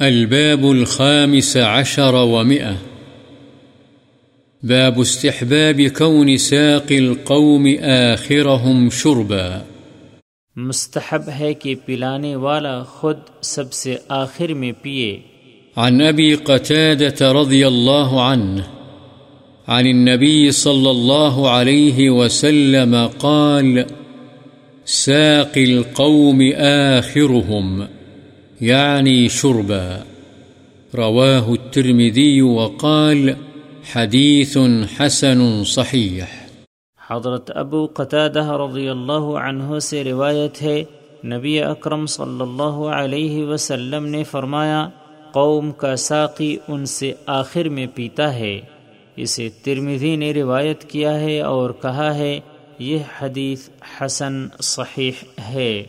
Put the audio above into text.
الباب الخامس عشر ومئة. باب استحباب كون ساق القوم آخرهم شربا. مستحب ہے کہ پلانے والا خود سب سے آخر میں پیے. عن أبي قتادة رضي الله عنه عن النبي صلى الله عليه وسلم قال ساق القوم آخرهم. یعنی يعني شربا رواه الترمذي وقال حديث حسن صحيح حضرت ابو قتادہ رضی اللہ عنہ سے روایت ہے، نبی اکرم صلی اللہ علیہ وسلم نے فرمایا، قوم کا ساقی ان سے آخر میں پیتا ہے۔ اسے ترمذی نے روایت کیا ہے اور کہا ہے، یہ حدیث حسن صحیح ہے۔